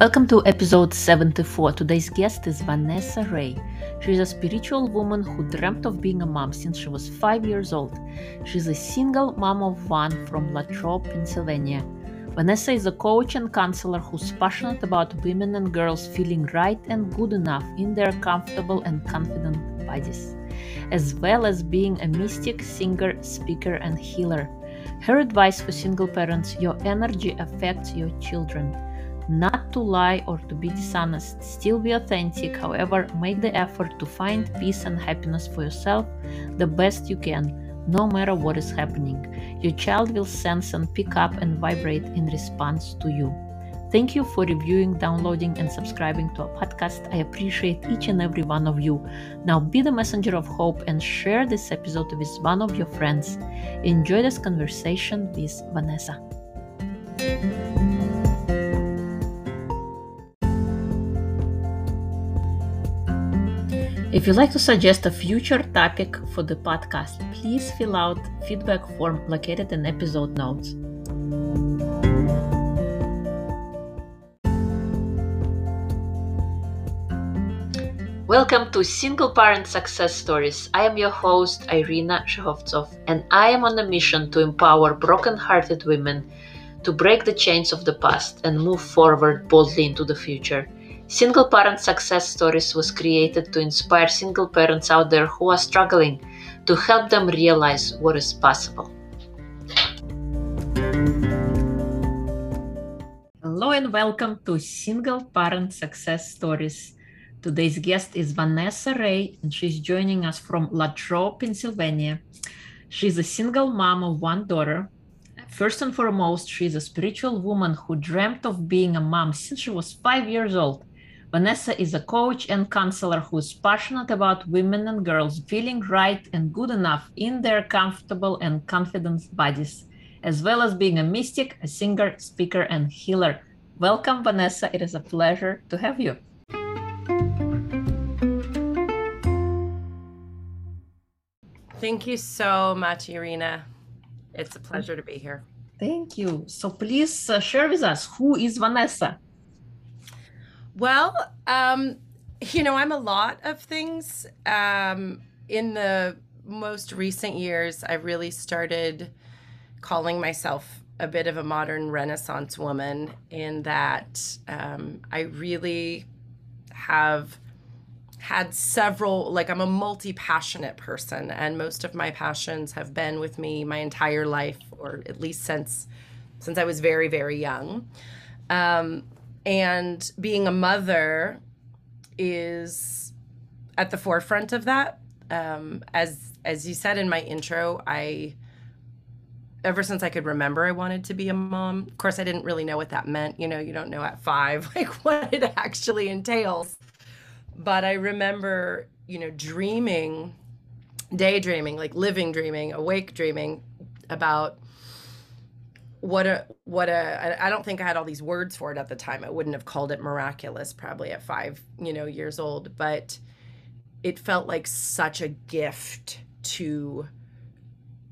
Welcome to episode 74. Today's guest is Vanessa Ray. She's a spiritual woman who dreamt of being a mom since she was five years old. She's a single mom of one from Latrobe, Pennsylvania. Vanessa is a coach and counselor who's passionate about women and girls feeling right and good enough in their comfortable and confident bodies, as well as being a mystic, singer, speaker, and healer. Her advice for single parents your energy affects your children not to lie or to be dishonest. Still be authentic, however, make the effort to find peace and happiness for yourself the best you can, no matter what is happening. Your child will sense and pick up and vibrate in response to you. Thank you for reviewing, downloading, and subscribing to our podcast. I appreciate each and every one of you. Now be the messenger of hope and share this episode with one of your friends. Enjoy this conversation with Vanessa. If you'd like to suggest a future topic for the podcast, please fill out feedback form located in episode notes. Welcome to Single Parent Success Stories. I am your host, Irina Shekhovtsov, and I am on a mission to empower broken-hearted women to break the chains of the past and move forward boldly into the future. Single Parent Success Stories was created to inspire single parents out there who are struggling to help them realize what is possible. Hello and welcome to Single Parent Success Stories. Today's guest is Vanessa Ray, and she's joining us from Latrobe, Pennsylvania. She's a single mom of one daughter. First and foremost, she's a spiritual woman who dreamt of being a mom since she was five years old. Vanessa is a coach and counselor who is passionate about women and girls feeling right and good enough in their comfortable and confident bodies, as well as being a mystic, a singer, speaker, and healer. Welcome, Vanessa. It is a pleasure to have you. Thank you so much, Irina. It's a pleasure to be here. Thank you. So please uh, share with us who is Vanessa? Well, um, you know, I'm a lot of things. Um, in the most recent years, I really started calling myself a bit of a modern Renaissance woman in that um, I really have had several, like, I'm a multi passionate person, and most of my passions have been with me my entire life, or at least since since I was very, very young. Um, and being a mother is at the forefront of that. Um, as as you said in my intro i ever since i could remember i wanted to be a mom. Of course i didn't really know what that meant. You know you don't know at five like what it actually entails. But i remember you know dreaming daydreaming like living dreaming awake dreaming about what a what a I don't think I had all these words for it at the time. I wouldn't have called it miraculous probably at 5, you know, years old, but it felt like such a gift to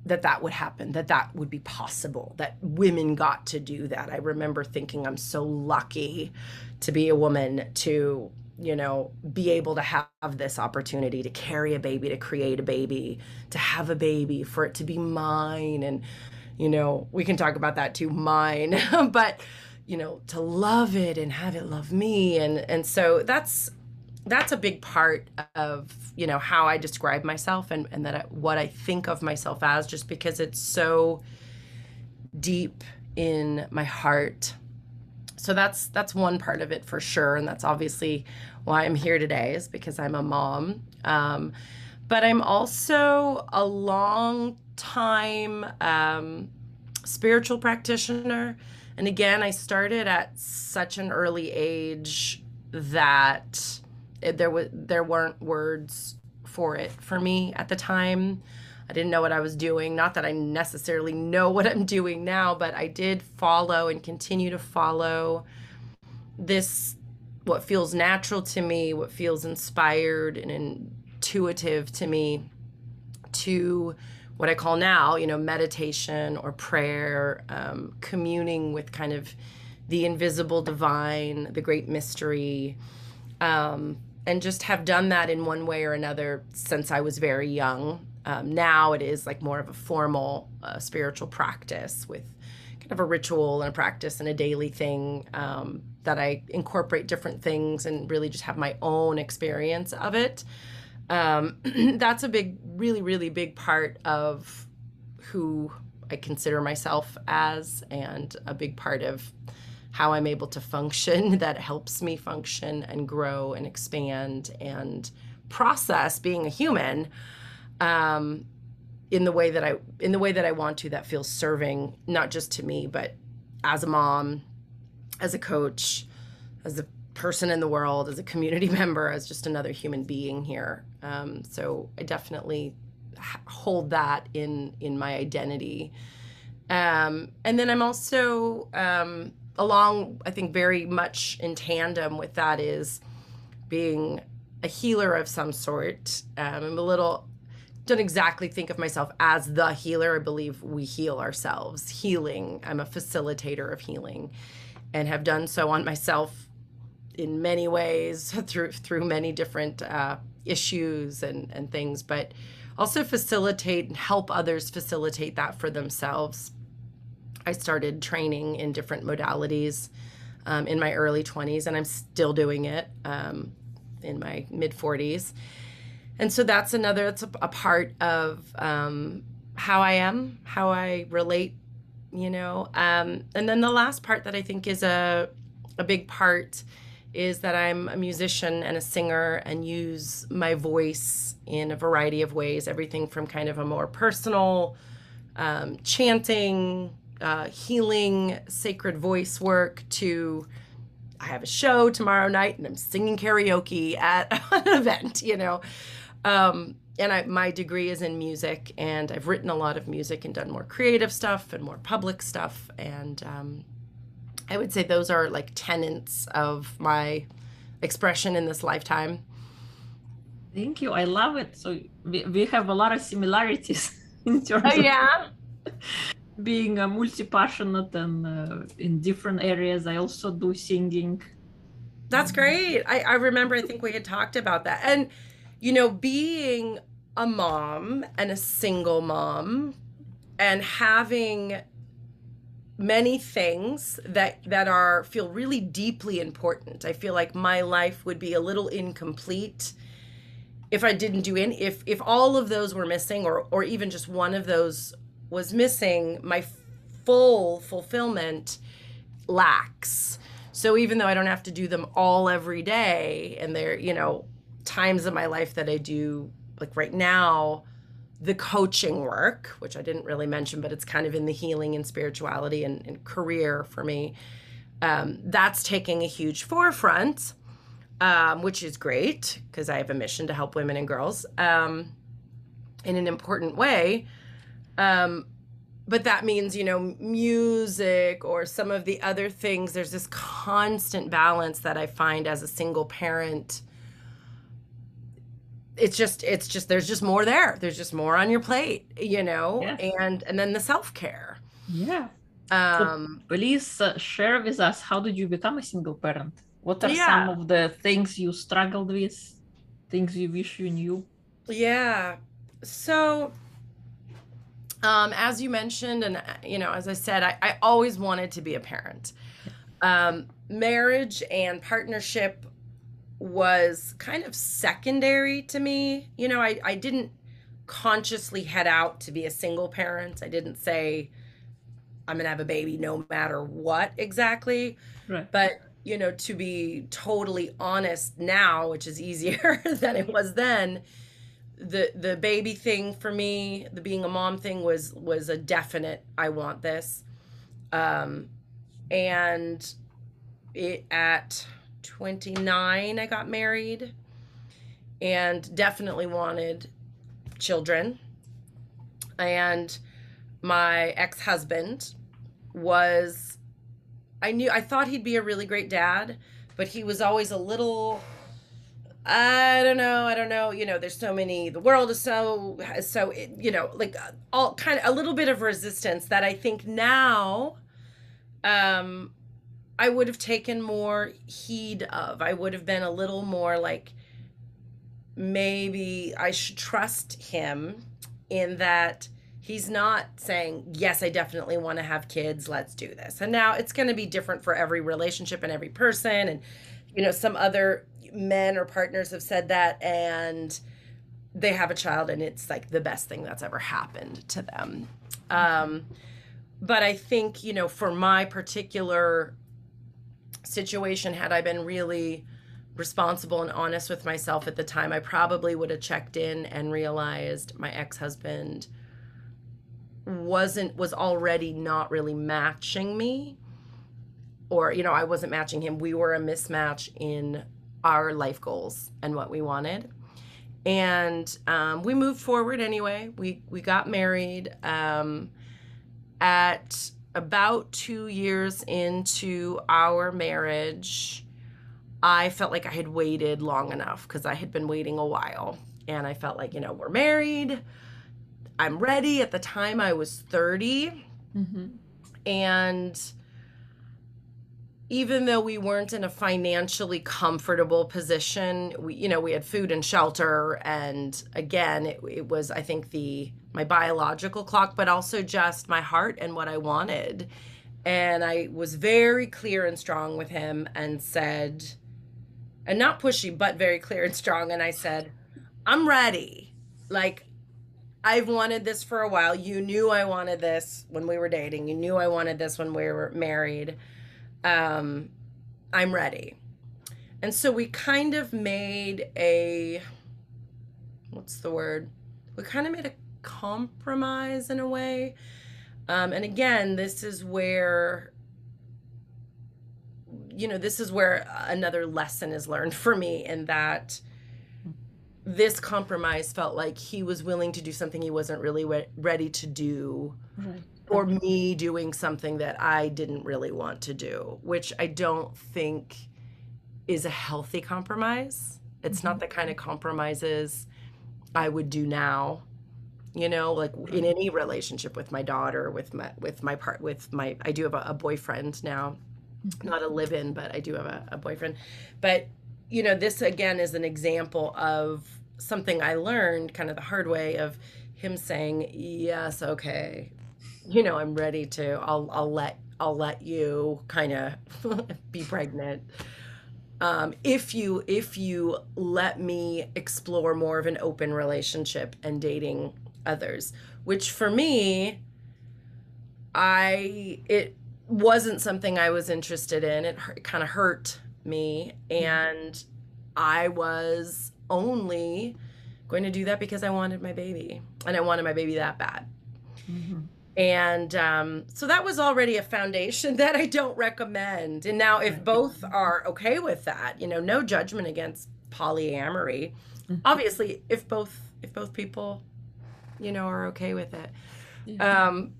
that that would happen, that that would be possible, that women got to do that. I remember thinking I'm so lucky to be a woman to you know, be able to have this opportunity to carry a baby, to create a baby, to have a baby, for it to be mine and you know, we can talk about that too, mine, but you know, to love it and have it love me and and so that's that's a big part of you know how I describe myself and and that I, what I think of myself as just because it's so deep in my heart. So that's that's one part of it for sure and that's obviously why I'm here today is because I'm a mom. Um, but I'm also a long time um, spiritual practitioner. And again, I started at such an early age that it, there was there weren't words for it for me at the time. I didn't know what I was doing. Not that I necessarily know what I'm doing now, but I did follow and continue to follow this what feels natural to me, what feels inspired and intuitive to me to what I call now, you know, meditation or prayer, um, communing with kind of the invisible divine, the great mystery, um, and just have done that in one way or another since I was very young. Um, now it is like more of a formal uh, spiritual practice with kind of a ritual and a practice and a daily thing um, that I incorporate different things and really just have my own experience of it. Um, that's a big, really, really big part of who I consider myself as, and a big part of how I'm able to function that helps me function and grow and expand and process being a human um, in the way that I in the way that I want to that feels serving not just to me but as a mom, as a coach, as a person in the world, as a community member, as just another human being here. Um, so I definitely hold that in in my identity. Um, and then I'm also um, along, I think, very much in tandem with that is being a healer of some sort. Um, I'm a little don't exactly think of myself as the healer. I believe we heal ourselves. Healing. I'm a facilitator of healing, and have done so on myself in many ways through through many different uh, issues and and things, but also facilitate and help others facilitate that for themselves. I started training in different modalities um, in my early 20s, and I'm still doing it um, in my mid 40s. And so that's another, that's a, a part of um, how I am, how I relate, you know. Um, and then the last part that I think is a, a big part is that I'm a musician and a singer and use my voice in a variety of ways everything from kind of a more personal um, chanting, uh, healing, sacred voice work to I have a show tomorrow night and I'm singing karaoke at an event, you know. Um, and I, my degree is in music, and I've written a lot of music and done more creative stuff and more public stuff. And um, I would say those are like tenets of my expression in this lifetime. Thank you. I love it. So we, we have a lot of similarities in terms oh, yeah. being a multi-passionate and uh, in different areas. I also do singing. That's great. I, I remember, I think we had talked about that. And, you know, being a mom and a single mom and having many things that that are feel really deeply important. I feel like my life would be a little incomplete if I didn't do any if if all of those were missing or or even just one of those was missing, my full fulfillment lacks. So even though I don't have to do them all every day and there, you know, times in my life that I do like right now the coaching work, which I didn't really mention, but it's kind of in the healing and spirituality and, and career for me. Um, that's taking a huge forefront, um, which is great because I have a mission to help women and girls um, in an important way. Um, but that means, you know, music or some of the other things, there's this constant balance that I find as a single parent it's just it's just there's just more there. There's just more on your plate you know? Yes. and and then the self-care. Yeah. Um so please uh, share with us how did you become a single parent? What are yeah. some of the things you struggled with? Things you wish you knew? Yeah. So um as you mentioned and uh, you know as i said i, I always wanted to be a parent. Um marriage and partnership was kind of secondary to me. You know, I, I didn't consciously head out to be a single parent. I didn't say, I'm going to have a baby no matter what exactly. Right. But, you know, to be totally honest now, which is easier than it was then, the the baby thing for me, the being a mom thing was was a definite I want this. Um and it at 29, I got married and definitely wanted children. And my ex husband was, I knew, I thought he'd be a really great dad, but he was always a little, I don't know, I don't know. You know, there's so many, the world is so, so, you know, like all kind of a little bit of resistance that I think now, um, I would have taken more heed of. I would have been a little more like maybe I should trust him in that he's not saying, Yes, I definitely want to have kids. Let's do this. And now it's going to be different for every relationship and every person. And, you know, some other men or partners have said that and they have a child and it's like the best thing that's ever happened to them. Um, but I think, you know, for my particular situation, had I been really responsible and honest with myself at the time, I probably would have checked in and realized my ex husband wasn't was already not really matching me. Or you know i wasn't matching him. We were a mismatch in our life goals and what we wanted. And um, we moved forward anyway. We we got married um, at about two years into our marriage i felt like i had waited long enough because i had been waiting a while and i felt like you know we're married I'm ready. At the time, I was 30. Mm-hmm. And even though we weren't in a financially comfortable position, we, you know, we had food and shelter. And again, it, it was, I think, the, my biological clock, but also just my heart and what I wanted. And I was very clear and strong with him and said, and not pushy, but very clear and strong. And I said, I'm ready. Like, I've wanted this for a while. You knew I wanted this when we were dating. You knew I wanted this when we were married. Um, I'm ready. And so we kind of made a what's the word? We kind of made a compromise in a way. Um, and again, this is where you know, this is where another lesson is learned for me in that this compromise felt like he was willing to do something he wasn't really re- ready to do right. or me doing something that I didn't really want to do, which I don't think is a healthy compromise. It's mm-hmm. not the kind of compromises I would do now. You know, like in any relationship with my daughter, with my with my part with my I do have a, a boyfriend now. Mm-hmm. Not a live-in, but I do have a, a boyfriend. But you know, this again is an example of something I learned kind of the hard way of him saying, "Yes, okay. You know, I'm ready to. I'll I'll let I'll let you kind of be pregnant." Um, if you if you let me explore more of an open relationship and dating others, which for me, I it wasn't something I was interested in. It, it kind of hurt me, and I was only going to do that because I wanted my baby and I wanted my baby that bad. Mm-hmm. And um, so that was already a foundation that I don't recommend. And now, if both are okay with that, you know, no judgment against polyamory. Mm-hmm. Obviously, if both if both people, you know, are okay with it. Yeah. Um,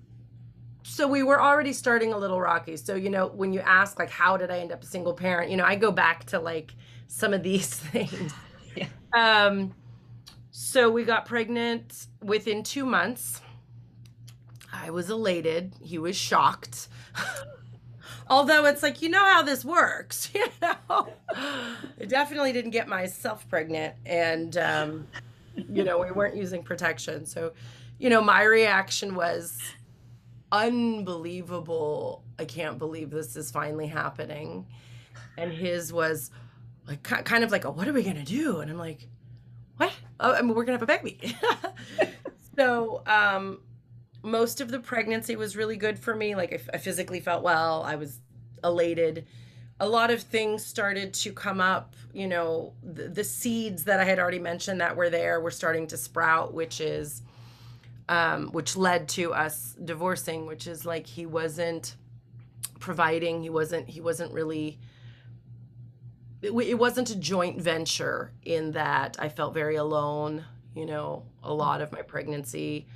so we were already starting a little rocky. So you know, when you ask like, how did I end up a single parent? You know, I go back to like some of these things. Yeah. Um, so we got pregnant within two months. I was elated. He was shocked. Although it's like, you know how this works, you know? I definitely didn't get myself pregnant. And, um, you know, we weren't using protection. So, you know, my reaction was unbelievable. I can't believe this is finally happening. And his was, like kind of like, a, what are we gonna do? And I'm like, what? Oh, I mean, we're gonna have a baby. so, um, most of the pregnancy was really good for me. Like, I, I physically felt well. I was elated. A lot of things started to come up. You know, the, the seeds that I had already mentioned that were there were starting to sprout, which is, um, which led to us divorcing. Which is like he wasn't providing. He wasn't. He wasn't really it, it wasn't a joint venture in that I felt very alone, you know, a lot of my pregnancy.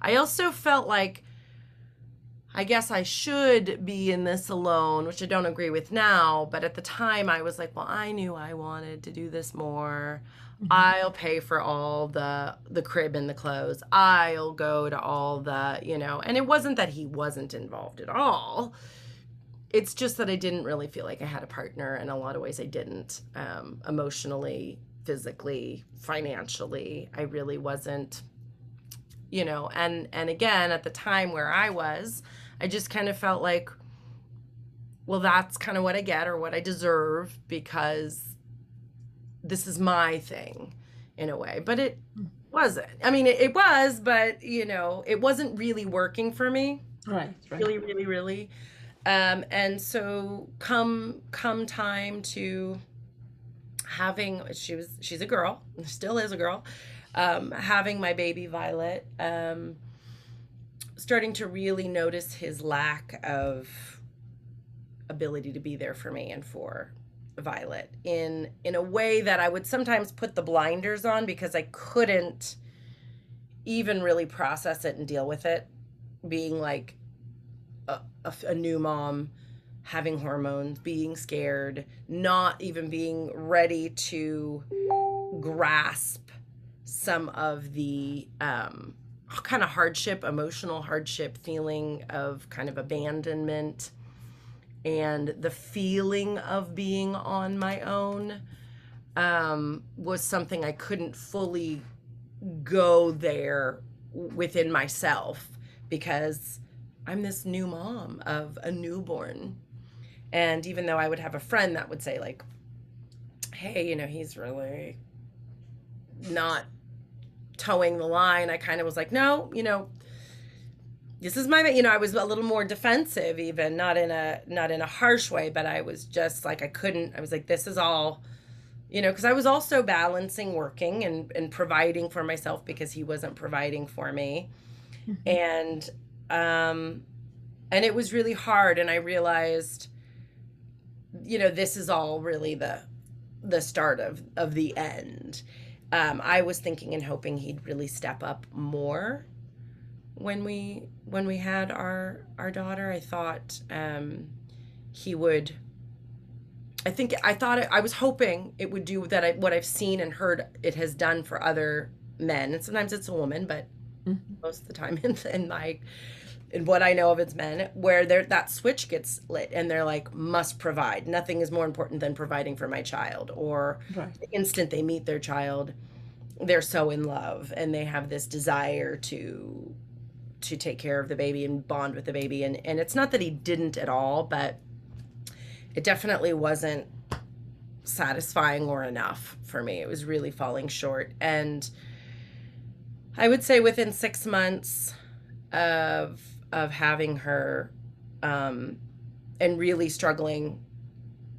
I also felt like I guess I should be in this alone, which I don't agree with now. But at the time, I was like, well, I knew I wanted to do this more. Mm-hmm. I'll pay for all the the crib and the clothes. I'll go to all the, you know. And it wasn't that he wasn't involved at all it's just that I didn't really feel like I had a partner. In a lot of ways, I didn't. Um, emotionally, physically, financially, I really wasn't. You know, and and again, at the time where I was, I just kind of felt like, well, that's kind of what I get or what I deserve because this is my thing, in a way. But it wasn't. I mean, it, it was, but you know, it wasn't really working for me. Right. Right. Really, really, really. Um, and so come come time to having she was she's a girl still is a girl um, having my baby violet um, starting to really notice his lack of ability to be there for me and for violet in in a way that i would sometimes put the blinders on because i couldn't even really process it and deal with it. Being like a, a, a new mom having hormones being scared not even being ready to grasp some of the um, kind of hardship emotional hardship feeling of kind of abandonment and the feeling of being on my own um, was something i couldn't fully go there within myself because I'm this new mom of a newborn. And even though I would have a friend that would say, like, hey, you know, he's really not toeing the line, I kind of was like, no, you know, this is my you know i was a little more defensive even not in a not in a harsh way but i was just like i couldn't i was like this is all you know because i was also balancing working and and providing for myself because he wasn't providing for me mm-hmm. and um, and it was really hard. And I realized, you know, this is all really the the start of of the end. Um, I was thinking and hoping he'd really step up more when we when we had our our daughter. I thought um, he would. I think I thought it, I was hoping it would do that. I, what I've seen and heard it has done for other men, and sometimes it's a woman, but mm-hmm. most of the time in, in my in what I know of it's men, where there that switch gets lit and they're like, must provide. Nothing is more important than providing for my child. Or right. the instant they meet their child, they're so in love and they have this desire to to take care of the baby and bond with the baby. And and it's not that he didn't at all, but it definitely wasn't satisfying or enough for me. It was really falling short. And I would say within six months of of having her um, and really struggling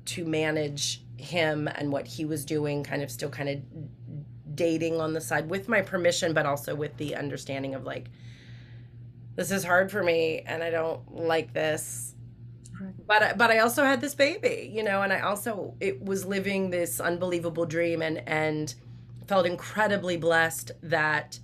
to manage him and what he was doing, kind of still kind of dating on the side with my permission, but also with the understanding of like, this is hard for me and I don't like this. But but I also had this baby, you know, and I also it was living this unbelievable dream and and felt incredibly blessed that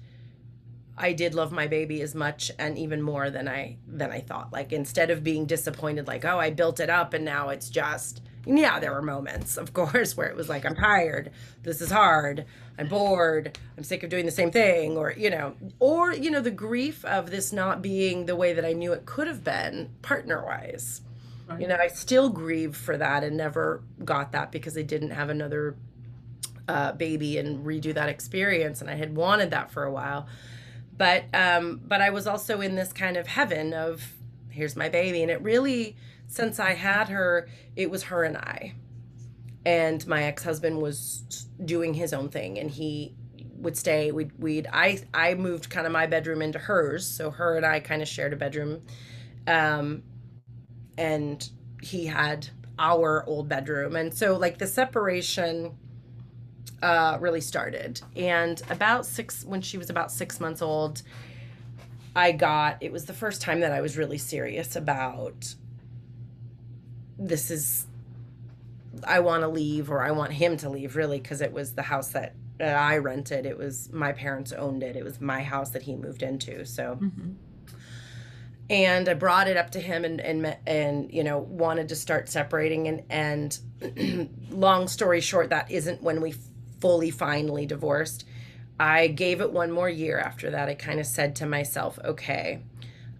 I did love my baby as much and even more than I than I thought. Like instead of being disappointed like, "Oh, I built it up and now it's just" yeah, there were moments, of course, where it was like, "I'm tired. This is hard. I'm bored. I'm sick of doing the same thing," or, you know, or, you know, the grief of this not being the way that I knew it could have been partner-wise. Right. You know, I still grieve for that and never got that because I didn't have another uh, baby and redo that experience and I had wanted that for a while but um but i was also in this kind of heaven of here's my baby. And it really since i had her it was her and i. And my ex-husband was doing his own thing. And he would stay we'd we'd i i moved kind of my bedroom into hers. So her and i kind of shared a bedroom. Um and he had our old bedroom. And so like the separation uh, really started. And about six, when she was about six months old, I got, it was the first time that I was really serious about this is, I want to leave or I want him to leave, really, because it was the house that, that I rented. It was my parents owned it, it was my house that he moved into. So. Mm-hmm and I brought it up to him and and and you know wanted to start separating and and long story short that isn't when we fully finally divorced. I gave it one more year after that. I kind of said to myself, okay,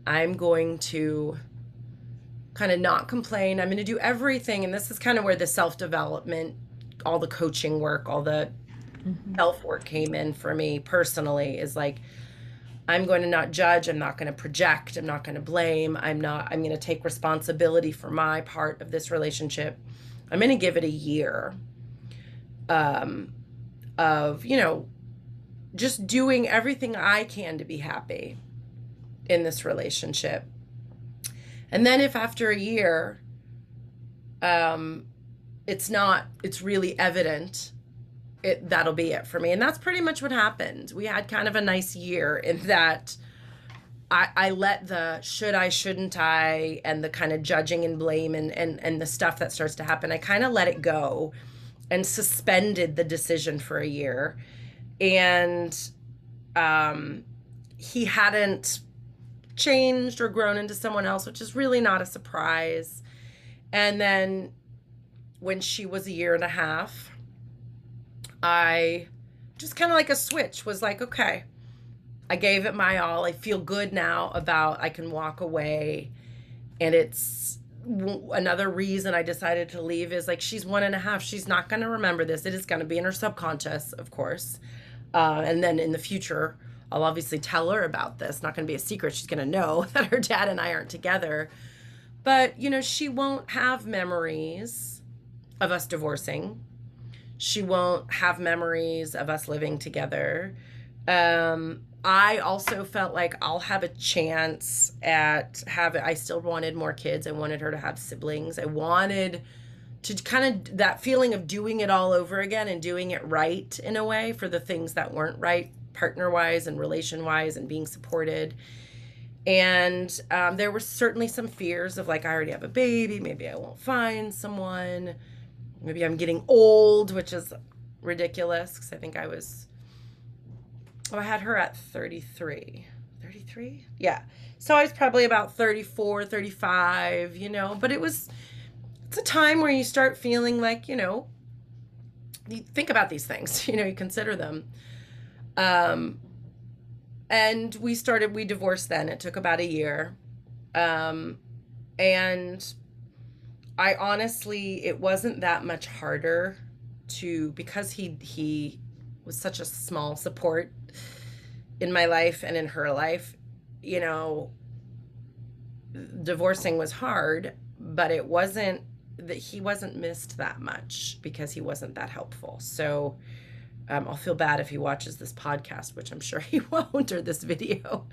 I'm going to kind of not complain. I'm going to do everything. And this is kind of where the self development, all the coaching work, all the mm-hmm. self work came in for me personally is like, I'm going to not judge. I'm not going to project. I'm not going to blame. I'm not, I'm going to take responsibility for my part of this relationship. I'm going to give it a year um, of, you know, just doing everything I can to be happy in this relationship. And then if after a year, um, it's not, it's really evident it that'll be it for me. And that's pretty much what happened. We had kind of a nice year in that I, I let the should I, shouldn't I, and the kind of judging and blame and, and, and the stuff that starts to happen, I kind of let it go and suspended the decision for a year. And um, he hadn't changed or grown into someone else, which is really not a surprise. And then when she was a year and a half, I just kind of like a switch was like, okay, I gave it my all. I feel good now about I can walk away. And it's another reason I decided to leave is like she's one and a half. She's not going to remember this. It is going to be in her subconscious, of course. Uh, and then in the future, I'll obviously tell her about this. Not going to be a secret. She's going to know that her dad and I aren't together. But, you know, she won't have memories of us divorcing she won't have memories of us living together. Um, I also felt like I'll have a chance at having, I still wanted more kids. I wanted her to have siblings. I wanted to kind of that feeling of doing it all over again and doing it right in a way for the things that weren't right, partner wise and relation wise, and being supported. And um, there were certainly some fears of like, I already have a baby, maybe I won't find someone maybe I'm getting old, which is ridiculous because I think I was, oh, I had her at 33. 33? Yeah. So I was probably about 34, 35, you know, but it was, it's a time where you start feeling like, you know, you think about these things, you know, you consider them. Um, and we started, we divorced then. It took about a year. Um, and I honestly, it wasn't that much harder to because he he was such a small support in my life and in her life. You know, divorcing was hard, but it wasn't that he wasn't missed that much because he wasn't that helpful. So um, I'll feel bad if he watches this podcast, which I'm sure he won't, or this video.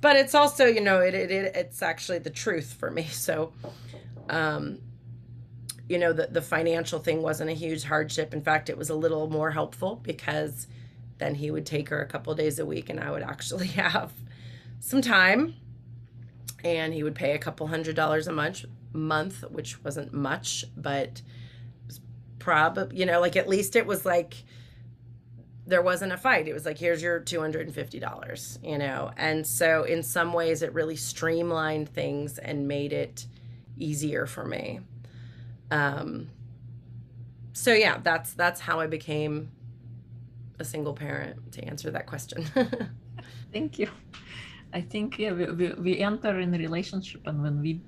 But it's also, you know, it, it, it it's actually the truth for me. So um, you know, the, the financial thing wasn't a huge hardship. In fact, it was a little more helpful because then he would take her a couple days a week and I would actually have some time. And he would pay a couple hundred dollars a month, month, which wasn't much, but probably, you know, like at least it was like there wasn't a fight. It was like, here's your $250, you know? And so in some ways, it really streamlined things and made it easier for me. Um, so yeah, that's that's how I became a single parent. To answer that question. Thank you. I think yeah, we, we, we enter in a relationship, and when we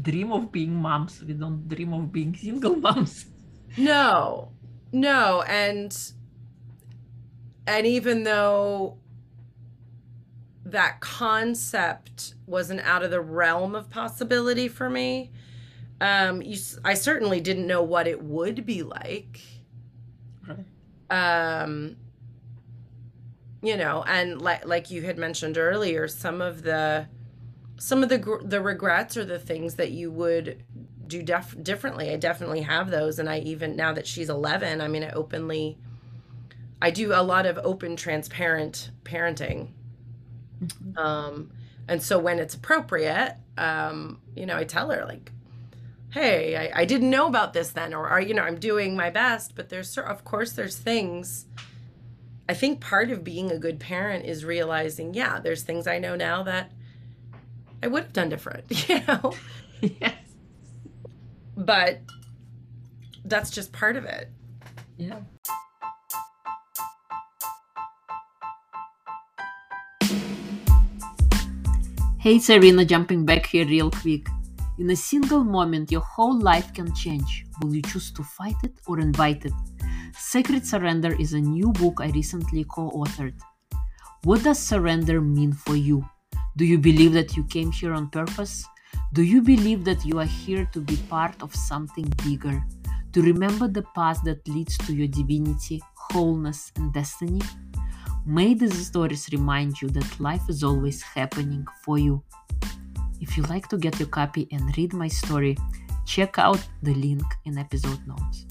dream of being moms, we don't dream of being single moms. No, no, and and even though that concept wasn't out of the realm of possibility for me um, you, I certainly didn't know what it would be like. Right. Um, you know, and like like you had mentioned earlier, some of the some of the the regrets or the things that you would do def- differently. I definitely have those, and I even now that she's eleven, I mean, I openly, I do a lot of open, transparent parenting. Mm-hmm. Um, and so when it's appropriate, um, you know, I tell her like, hey, I, I didn't know about this then, or, or, you know, I'm doing my best. But there's, of course, there's things. I think part of being a good parent is realizing, yeah, there's things I know now that I would have done different, you know? yes. But that's just part of it. Yeah. Hey, Serena, jumping back here real quick. In a single moment, your whole life can change. Will you choose to fight it or invite it? Sacred Surrender is a new book I recently co authored. What does surrender mean for you? Do you believe that you came here on purpose? Do you believe that you are here to be part of something bigger? To remember the path that leads to your divinity, wholeness, and destiny? May these stories remind you that life is always happening for you. If you like to get your copy and read my story, check out the link in episode notes.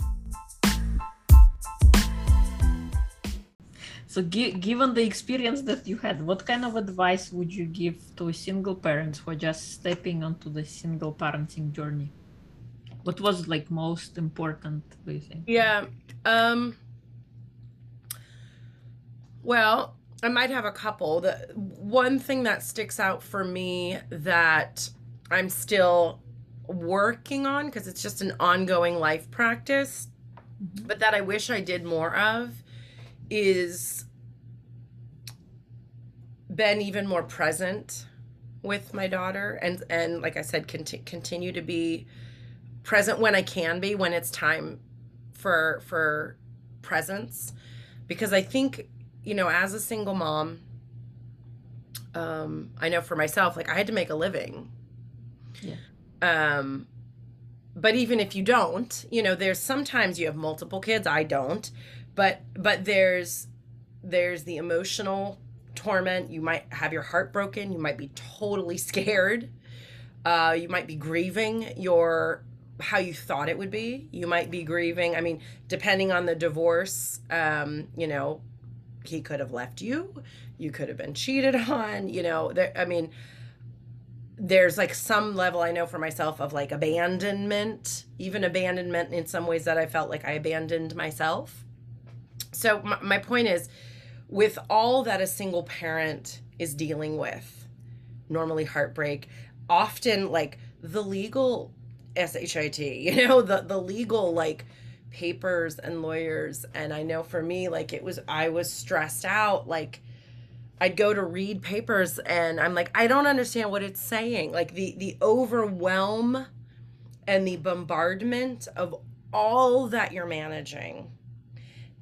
So, gi- given the experience that you had, what kind of advice would you give to single parents who are just stepping onto the single parenting journey? What was like most important, do you think? Yeah. Um, well, I might have a couple. The one thing that sticks out for me that I'm still working on because it's just an ongoing life practice, Mhm. but that I wish I did more of is been even more present with my daughter and and like I said conti- continue to be present when I can be when it's time for for presence. Because I think you know as a single mom um I know for myself like I had to make a living. Yeah. um but even if you don't you know there's sometimes you have multiple kids I don't but but there's there's the emotional torment. You might have your heart broken. You might be totally scared. Uh you might be grieving your how you thought it would be. You might be grieving i mean depending on the divorce um you know he could have left you. You could have been cheated on you know there i mean there's like some level i know for myself of like abandonment even abandonment in some ways that i felt like i abandoned myself so my, my point is with all that a single parent is dealing with normally heartbreak often like the legal shit you know the the legal like papers and lawyers and i know for me like it was i was stressed out like i'd go to read papers and i'm like i don't understand what it's saying. Like the the overwhelm and the bombardment of all that you're managing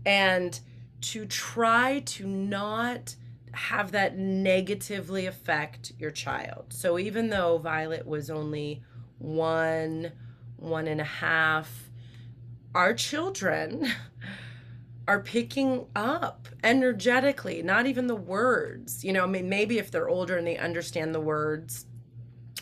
and to try to not have that negatively affect your child. So even though Violet was only one, one and a half, our children are picking up energetically, not even the words. You know, I mean, maybe if they're older and they understand the words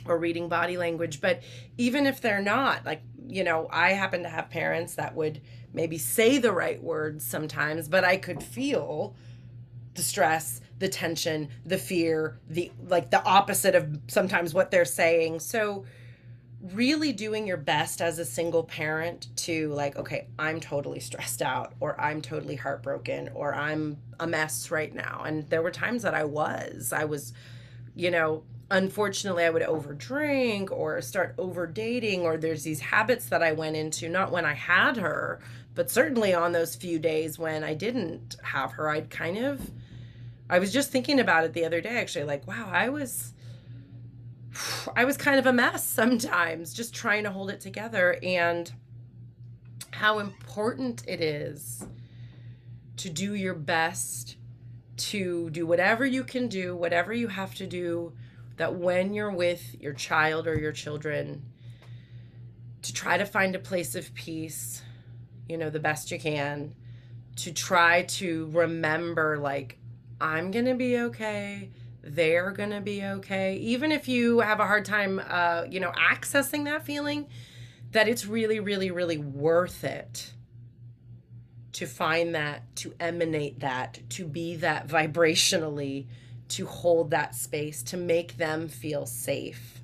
or reading body language, but even if they're not, like, you know, I happen to have parents that would maybe say the right words sometimes, but I could feel the stress, the tension, the fear, the like the opposite of sometimes what they're saying. So really doing your best as a single parent to like okay, I'm totally stressed out or I'm totally heartbroken or I'm a mess right now. And there were times that I was. I was you know, unfortunately I would overdrink or start over dating or there's these habits that I went into not when I had her, but certainly on those few days when I didn't have her, I'd kind of I was just thinking about it the other day actually like wow, I was I was kind of a mess sometimes just trying to hold it together. And how important it is to do your best to do whatever you can do, whatever you have to do, that when you're with your child or your children, to try to find a place of peace, you know, the best you can, to try to remember, like, I'm going to be okay. They're going to be okay. Even if you have a hard time, uh, you know, accessing that feeling, that it's really, really, really worth it to find that, to emanate that, to be that vibrationally, to hold that space, to make them feel safe.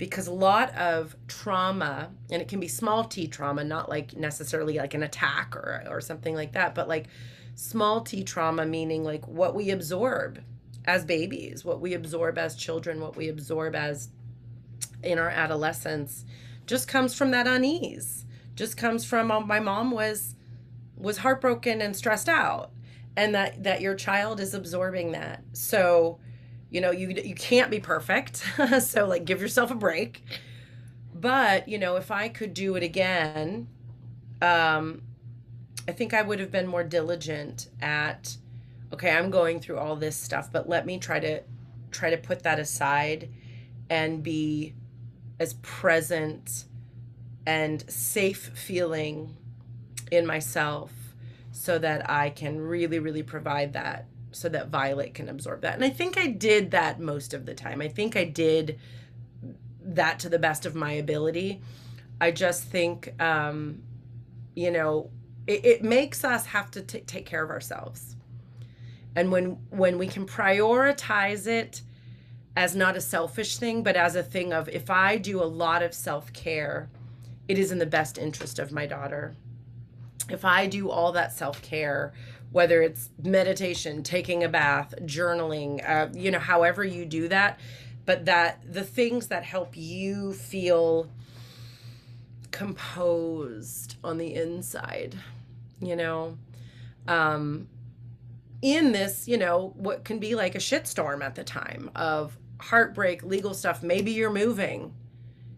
Because a lot of trauma, and it can be small t trauma, not like necessarily like an attack or, or something like that, but like small t trauma, meaning like what we absorb as babies, what we absorb as children, what we absorb as in our adolescence, just comes from that unease. Just comes from uh, my mom was was heartbroken and stressed out and that that your child is absorbing that so you know you you can't be perfect. So like give yourself a break. But you know if i could do it again um i think i would have been more diligent at okay i'm going through all this stuff but let me try to try to put that aside and be as present and safe feeling in myself so that I can really, really provide that so that Violet can absorb that. And I think I did that most of the time. I think I did that to the best of my ability. I just think, um, you know, it, it makes us have to t- take care of ourselves. And when when we can prioritize it as not a selfish thing, but as a thing of if I do a lot of self care, it is in the best interest of my daughter if I do all that self care, whether it's meditation, taking a bath, journaling, uh, you know, however you do that, but that the things that help you feel composed on the inside, you know, um, in this, you know, what can be like a shitstorm at the time of heartbreak, legal stuff. Maybe you're moving,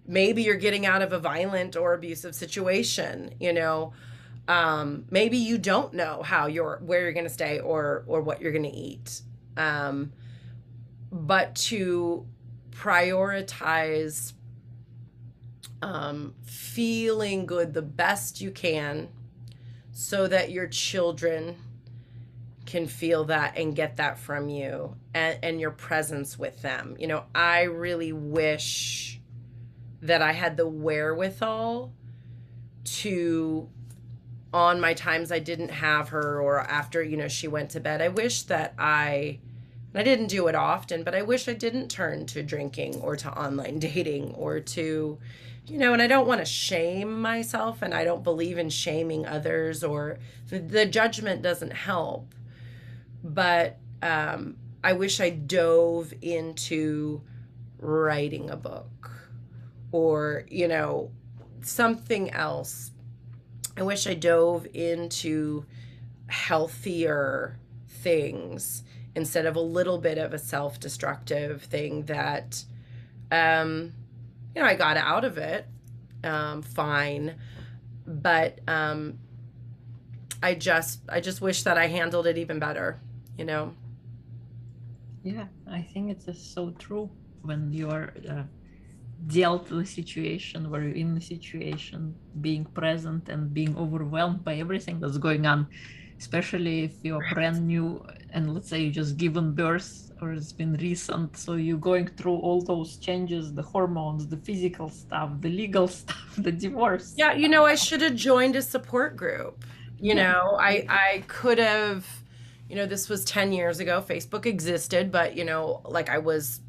maybe you're getting out of a violent or abusive situation, you know um, maybe you don't know how you're where you're going to stay or or what you're going to eat. Um, but to prioritize um, feeling good the best you can so that your children can feel that and get that from you and, and your presence with them. You know i really wish that i had the wherewithal to on my times I didn't have her or after, you know, she went to bed. I wish that I I didn't do it often, but I wish I didn't turn to drinking or to online dating or to you know, and I don't want to shame myself and I don't believe in shaming others or the, the judgment doesn't help. But um I wish I dove into writing a book or, you know, something else I wish I dove into healthier things instead of a little bit of a self-destructive thing that um you know I got out of it um fine. But um I just I just wish that I handled it even better you know? Yeah I think it's just so true when you are uh, dealt with the situation were you're in the situation being present and being overwhelmed by everything that's going on? Especially if you're brand new and let's say you just given birth or it's been recent so you're going through all those changes the hormones the physical stuff the legal stuff the divorce. Yeah you know i should have joined a support group you yeah. know? I i could have you know this was 10 years ago facebook existed but you know like i was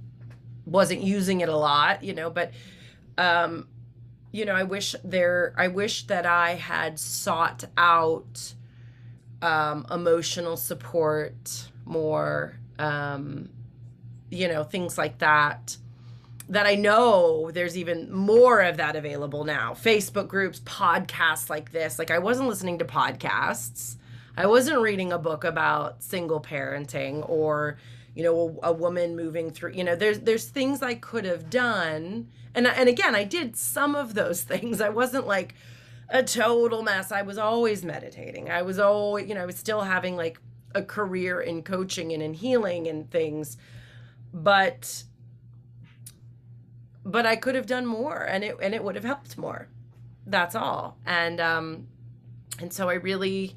wasn't using it a lot, you know, but um you know, I wish there I wish that I had sought out um emotional support more um you know, things like that that I know there's even more of that available now. Facebook groups, podcasts like this. Like I wasn't listening to podcasts. I wasn't reading a book about single parenting or you know a, a, woman moving through you know there's there's things i could have done. And and again i did some of those things. I wasn't like a total mess. I was always meditating. I was always you know i was still having like a career in coaching and in healing and things. But but i could have done more and it and it would have helped more. That's all. And um and so i really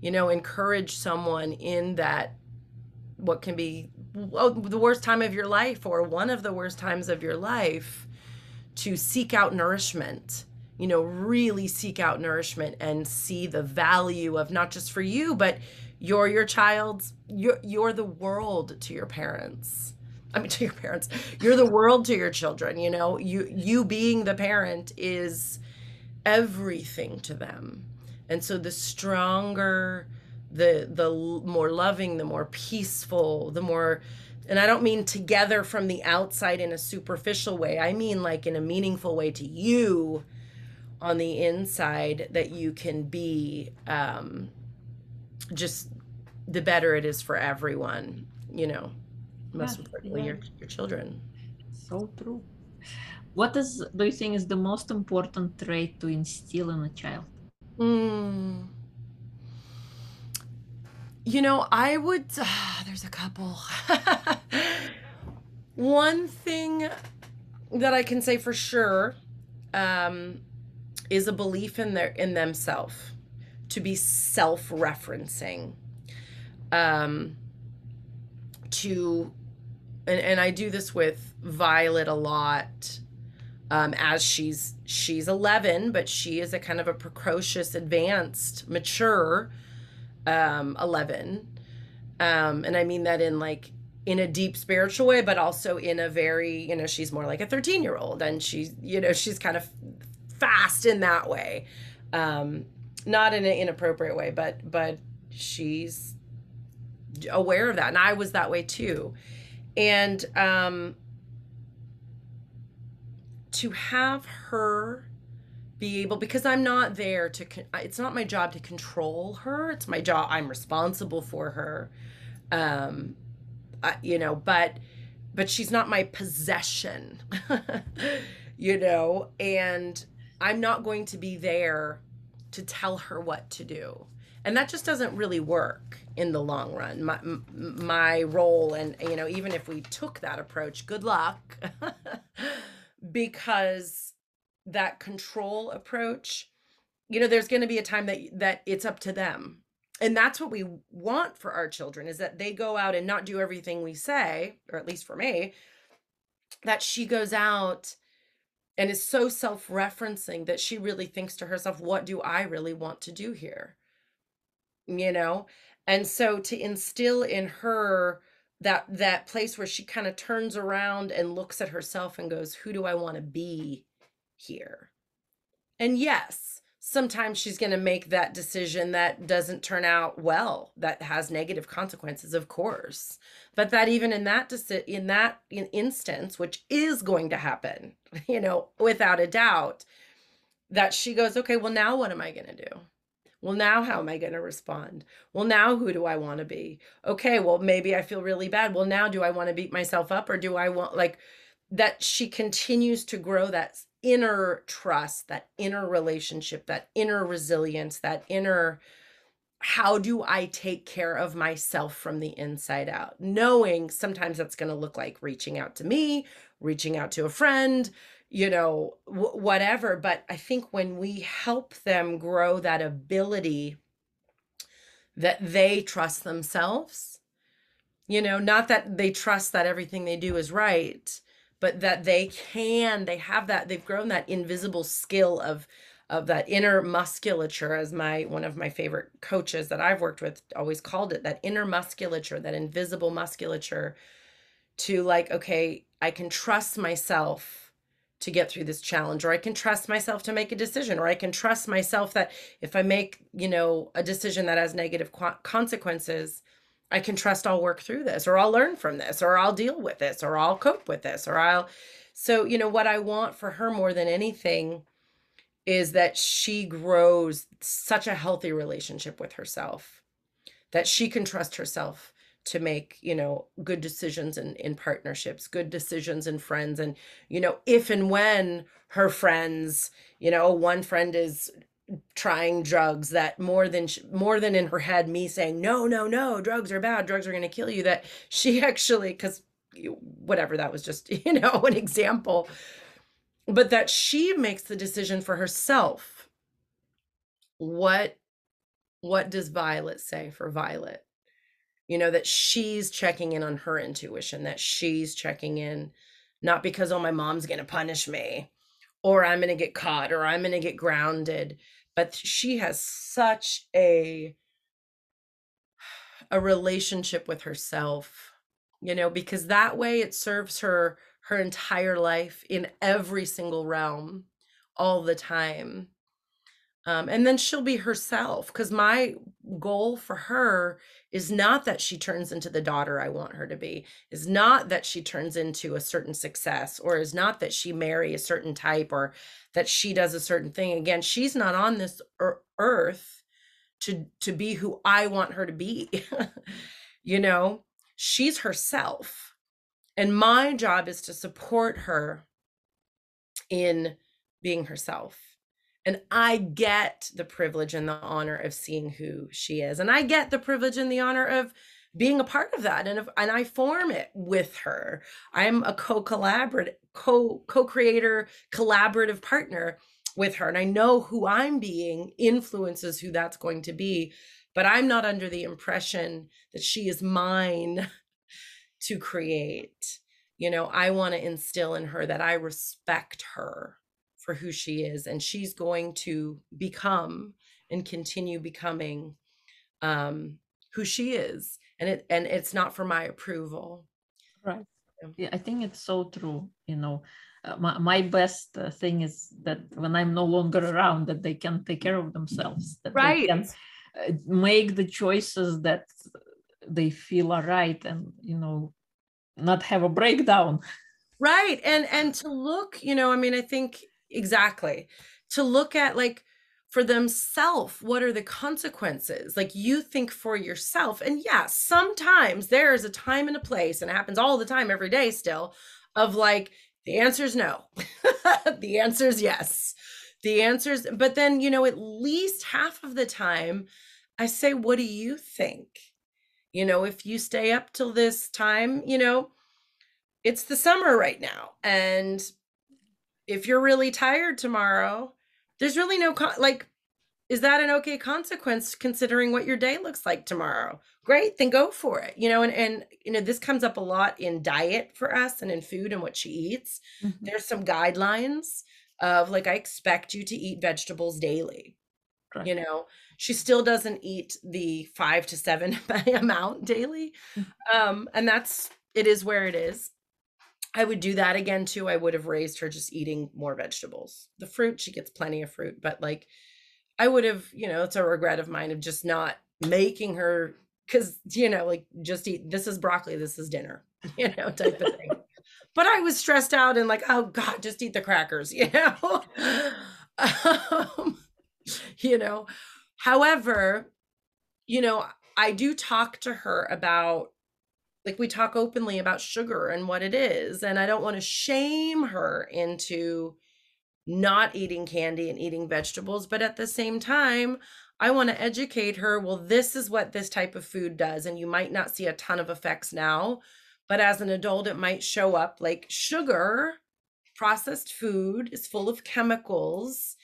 you know encourage someone in that what can be oh, the worst time of your life or one of the worst times of your life to seek out nourishment. You know really seek out nourishment and see the value of not just for you but you're your child's you're, you're the world to your parents. I mean to your parents. You're the world to your children you know? You you being the parent is everything to them. And so the stronger the the more loving the more peaceful the more and i don't mean together from the outside in a superficial way. I mean like in a meaningful way to you on the inside that you can be um just the better it is for everyone you know? Most yeah, importantly yeah. your your children. So true. What is do you think is the most important trait to instill in a child? Mm. You know, I would. Uh, there's a couple. One thing that I can say for sure um, is a belief in their in themselves, to be self-referencing, um, to, and, and I do this with Violet a lot um, as she's she's 11 but she is a kind of a precocious advanced mature um, 11 um, and i mean that in like in a deep spiritual way but also in a very you know she's more like a 13 year old and she's you know she's kind of fast in that way. Um, not in an inappropriate way but but she's aware of that and i was that way too. And um to have her be able because I'm not there to it's not my job to control her. It's my job I'm responsible for her. Um I, you know but but she's not my possession you know? And I'm not going to be there to tell her what to do. And that just doesn't really work in the long run. My my role and you know even if we took that approach good luck. Because that control approach you know there's going to be a time that that it's up to them. And that's what we want for our children is that they go out and not do everything we say or at least for me that she goes out and is so self-referencing that she really thinks to herself what do i really want to do here? You know? And so to instill in her that that place where she kind of turns around and looks at herself and goes who do i want to be here and yes sometimes she's going to make that decision that doesn't turn out well that has negative consequences of course but that even in that in that instance which is going to happen you know without a doubt that she goes okay well now what am i going to do well, now how am I going to respond? Well, now who do I want to be? Okay, well, maybe I feel really bad. Well, now do I want to beat myself up or do I want, like, that she continues to grow that inner trust, that inner relationship, that inner resilience, that inner how do I take care of myself from the inside out? Knowing sometimes that's going to look like reaching out to me, reaching out to a friend, you know, w- whatever. But I think when we help them grow that ability that they trust themselves, you know, not that they trust that everything they do is right, but that they can, they have that, they've grown that invisible skill of of that inner musculature as my one of my favorite coaches that I've worked with always called it that inner musculature that invisible musculature to like okay I can trust myself to get through this challenge or i can trust myself to make a decision or i can trust myself that if i make you know a decision that has negative qu- consequences i can trust i'll work through this or i'll learn from this or i'll deal with this or i'll cope with this or i'll so you know what i want for her more than anything is that she grows such a healthy relationship with herself that she can trust herself to make you know good decisions in in partnerships good decisions in friends and you know if and when her friends you know one friend is trying drugs that more than more than in her head me saying no no no drugs are bad drugs are going to kill you that she actually cuz whatever that was just you know an example. But that she makes the decision for herself. What what does violet say for violet? You know that she's checking in on her intuition that she's checking in not because oh my mom's going to punish me or i'm going to get caught or i'm going to get grounded but she has such a a relationship with herself you know because that way it serves her her entire life in every single realm all the time um, and then she'll be herself because my goal for her is not that she turns into the daughter I want her to be, is not that she turns into a certain success, or is not that she marry a certain type or that she does a certain thing. Again, she's not on this earth to to be who I want her to be. you know, she's herself. And my job is to support her in being herself. And I get the privilege and the honor of seeing who she is. And I get the privilege and the honor of being a part of that and if, and I form it with her. I'm a co-collaborative co co-creator collaborative partner with her and I know who I'm being influences who that's going to be but I'm not under the impression that she is mine to create. You know, I want to instill in her that I respect her for who she is and she's going to become and continue becoming um who she is and it and it's not for my approval. Right. Yeah. I think it's so true you know. Uh, my, my best uh, thing is that when i'm no longer around that they can take care of themselves that right they can uh, make the choices that they feel are right and you know not have a breakdown. Right and and to look you know i mean i think exactly. To look at like for themselves what are the consequences? Like you think for yourself and yeah sometimes there is a time and a place and it happens all the time every day still of like the answer is no. The answer is yes. The answers but then you know at least half of the time i say what do you think? You know if you stay up till this time you know it's the summer right now and if you're really tired tomorrow there's really no con- like is that an okay consequence considering what your day looks like tomorrow? Great then go for it you know and and you know this comes up a lot in diet for us and in food and what she eats. Mm-hmm. there's some guidelines of like i expect you to eat vegetables daily you know? She still doesn't eat the five to seven amount daily mm-hmm. um and that's it is where it is I would do that again too. I would have raised her just eating more vegetables. The fruit, she gets plenty of fruit, but like I would have, you know, it's a regret of mine of just not making her because you know, like just eat this is broccoli, this is dinner, you know, type of thing. but I was stressed out and like, oh God, just eat the crackers, you know. um, you know, however, you know, I do talk to her about like we talk openly about sugar and what it is and i don't want to shame her into not eating candy and eating vegetables but at the same time i want to educate her well this is what this type of food does and you might not see a ton of effects now but as an adult it might show up. Like sugar processed food is full of chemicals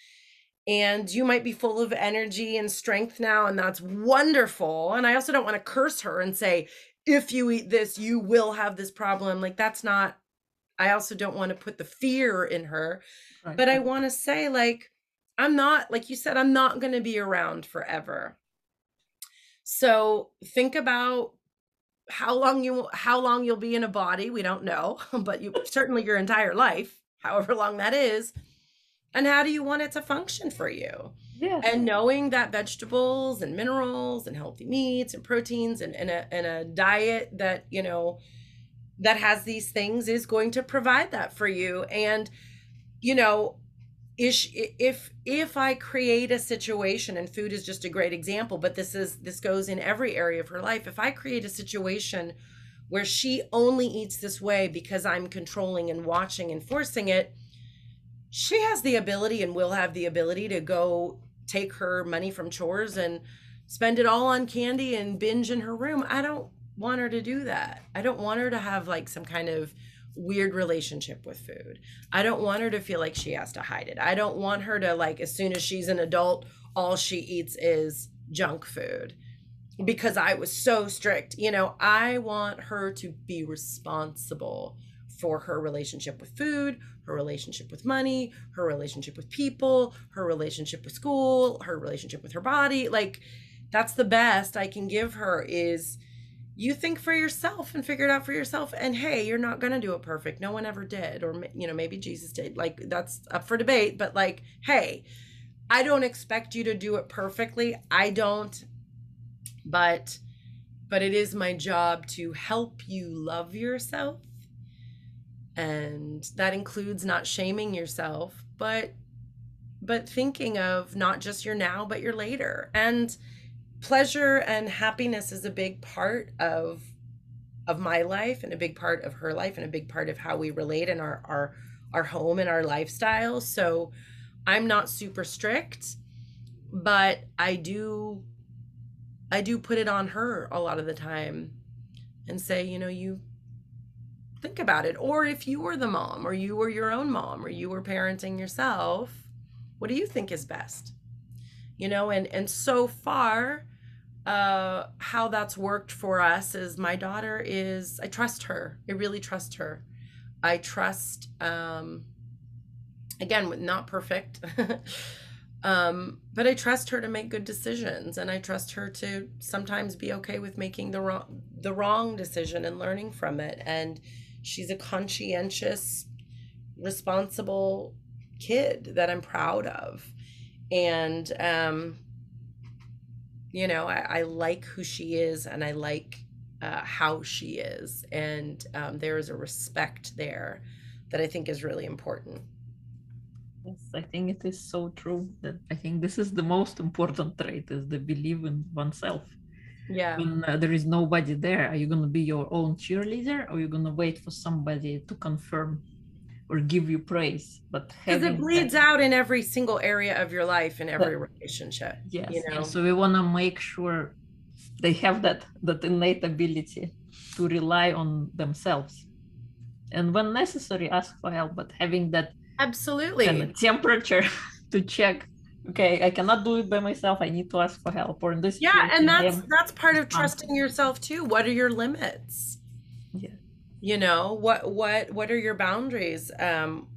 and you might be full of energy and strength now and that's wonderful and i also don't want to curse her and say if you eat this, you will have this problem. Like, that's not, I also don't want to put the fear in her. Right. But I want to say, like, I'm not, like you said, I'm not going to be around forever. So think about how long you how long you'll be in a body we don't know but you certainly your entire life however long that is and how do you want it to function for you yeah. And knowing that vegetables and minerals and healthy meats and proteins and, and, a, and a diet that, you know, that has these things is going to provide that for you. And, you know, is if if I create a situation and food is just a great example, but this is this goes in every area of her life. If I create a situation where she only eats this way because I'm controlling and watching and forcing it, she has the ability and will have the ability to go take her money from chores and spend it all on candy and binge in her room. I don't want her to do that. I don't want her to have like some kind of weird relationship with food. I don't want her to feel like she has to hide it. I don't want her to like as soon as she's an adult all she eats is junk food because I was so strict. You know, I want her to be responsible for her relationship with food, her relationship with money, her relationship with people, her relationship with school, her relationship with her body. Like that's the best I can give her is you think for yourself and figure it out for yourself and hey, you're not going to do it perfect. No one ever did or you know, maybe Jesus did. Like that's up for debate, but like hey, I don't expect you to do it perfectly. I don't but but it is my job to help you love yourself and that includes not shaming yourself but but thinking of not just your now but your later and pleasure and happiness is a big part of of my life and a big part of her life and a big part of how we relate and our our our home and our lifestyle. So I'm not super strict, but I do I do put it on her a lot of the time and say, you know, you think about it. Or if you were the mom or you were your own mom or you were parenting yourself, what do you think is best? You know, and and so far uh how that's worked for us is my daughter is I trust her. I really trust her. I trust um again not perfect um but i trust her to make good decisions and i trust her to sometimes be okay with making the wrong the wrong decision and learning from it and she's a conscientious responsible kid that i'm proud of. And um you know i, I like who she is and i like uh, how she is. And um, there is a respect there that i think is really important. Yes, I think it is so true that I think this is the most important trait is the belief in oneself. Yeah. When uh, there is nobody there, are you going to be your own cheerleader or are you going to wait for somebody to confirm or give you praise? But because it bleeds that, out in every single area of your life in every but, relationship. Yes. You know? So we want to make sure they have that that innate ability to rely on themselves and when necessary ask for help but having that Absolutely. And temperature to check. Okay, I cannot do it by myself. I need to ask for help. Or in this Yeah, and that's that's part of trusting yourself too. What are your limits? Yeah. You know, what what what are your boundaries? Um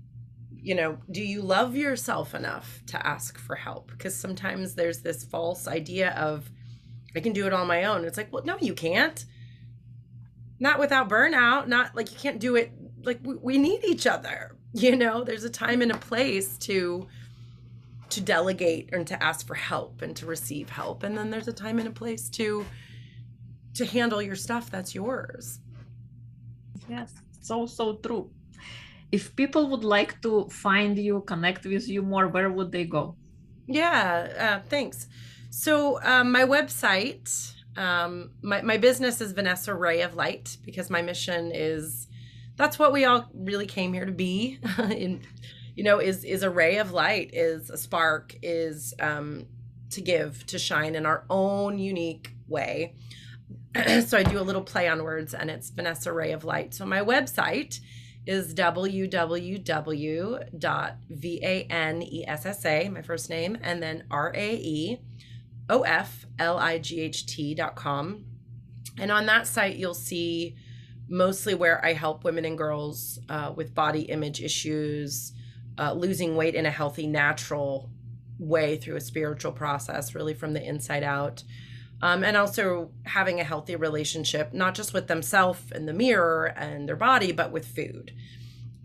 you know, do you love yourself enough to ask for help? Because sometimes there's this false idea of I can do it on my own. It's like, well, no, you can't. Not without burnout. Not like you can't do it. Like we, we need each other you know there's a time and a place to to delegate and to ask for help and to receive help. And then there's a time and a place to to handle your stuff that's yours. Yes so so true. If people would like to find you connect with you more where would they go? Yeah uh, thanks. So um, my website um, my, my business is vanessa rae of light because my mission is that's what we all really came here to be in you know is is a ray of light is a spark is um to give to shine in our own unique way. So i do a little play on words and it's vanessa rae of light. So my website is www.vanessa my first name and then r-a-e o-f-l-i-g-h-t.com and on that site you'll see mostly where I help women and girls uh, with body image issues, uh, losing weight in a healthy, natural way through a spiritual process, really from the inside out. Um, and also having a healthy relationship, not just with themselves and the mirror and their body, but with food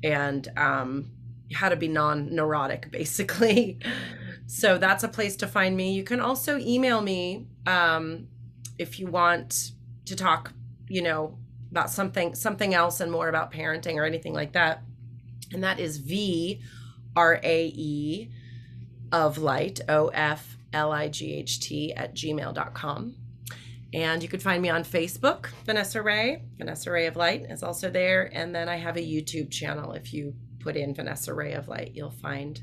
and um, how to be non neurotic, basically. so that's a place to find me. You can also email me um, if you want to talk, you know, about something something else and more about parenting or anything like that and that is v r a e of light o f l i g h t at gmail.com and you could find me on facebook vanessa rae. Vanessa rae of light is also there. And then i have a youtube channel. If you put in vanessa rae of light you'll find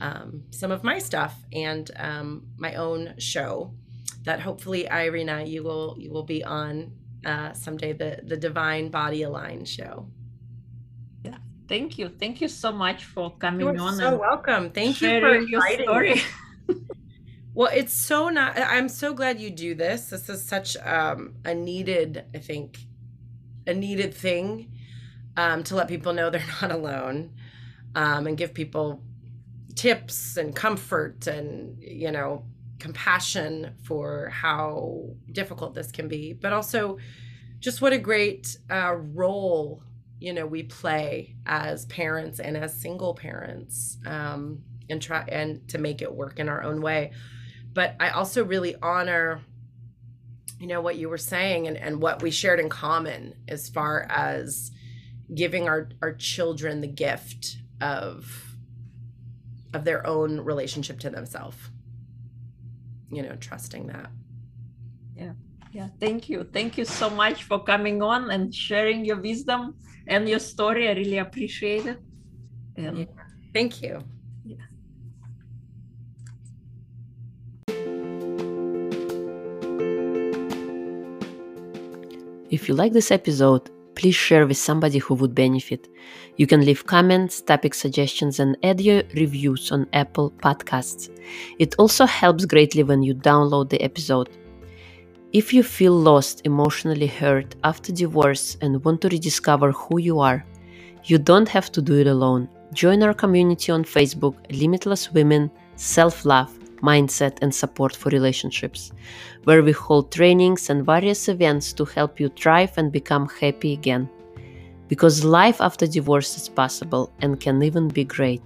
um, some of my stuff and um, my own show that hopefully irina you will you will be on uh, someday the the Divine Body Align show. Thank you, thank you so much for coming on. You're on. So welcome. Thank you for your story. well, it's so not. I'm so glad you do this. This is such um, a needed, I think, a needed thing um, to let people know they're not alone, um, and give people tips and comfort and you know compassion for how difficult this can be, but also just what a great uh, role you know we play as parents and as single parents um, and try and to make it work in our own way. But I also really honor you know what you were saying and, and what we shared in common as far as giving our, our children the gift of of their own relationship to themselves. You know trusting that. Yeah yeah thank you thank you so much for coming on and sharing your wisdom and your story i really appreciate it Yeah. yeah. Thank you. Yeah. If you like this episode, please share with somebody who would benefit. You can leave comments, topic suggestions, and add your reviews on Apple Podcasts. It also helps greatly when you download the episode. If you feel lost, emotionally hurt after divorce, and want to rediscover who you are, you don't have to do it alone. Join our community on Facebook, Limitless Women, Self Love, Mindset, and Support for Relationships, where we hold trainings and various events to help you thrive and become happy again. Because life after divorce is possible and can even be great.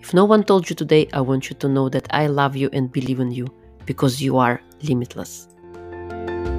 If no one told you today, I want you to know that I love you and believe in you because you are limitless. Música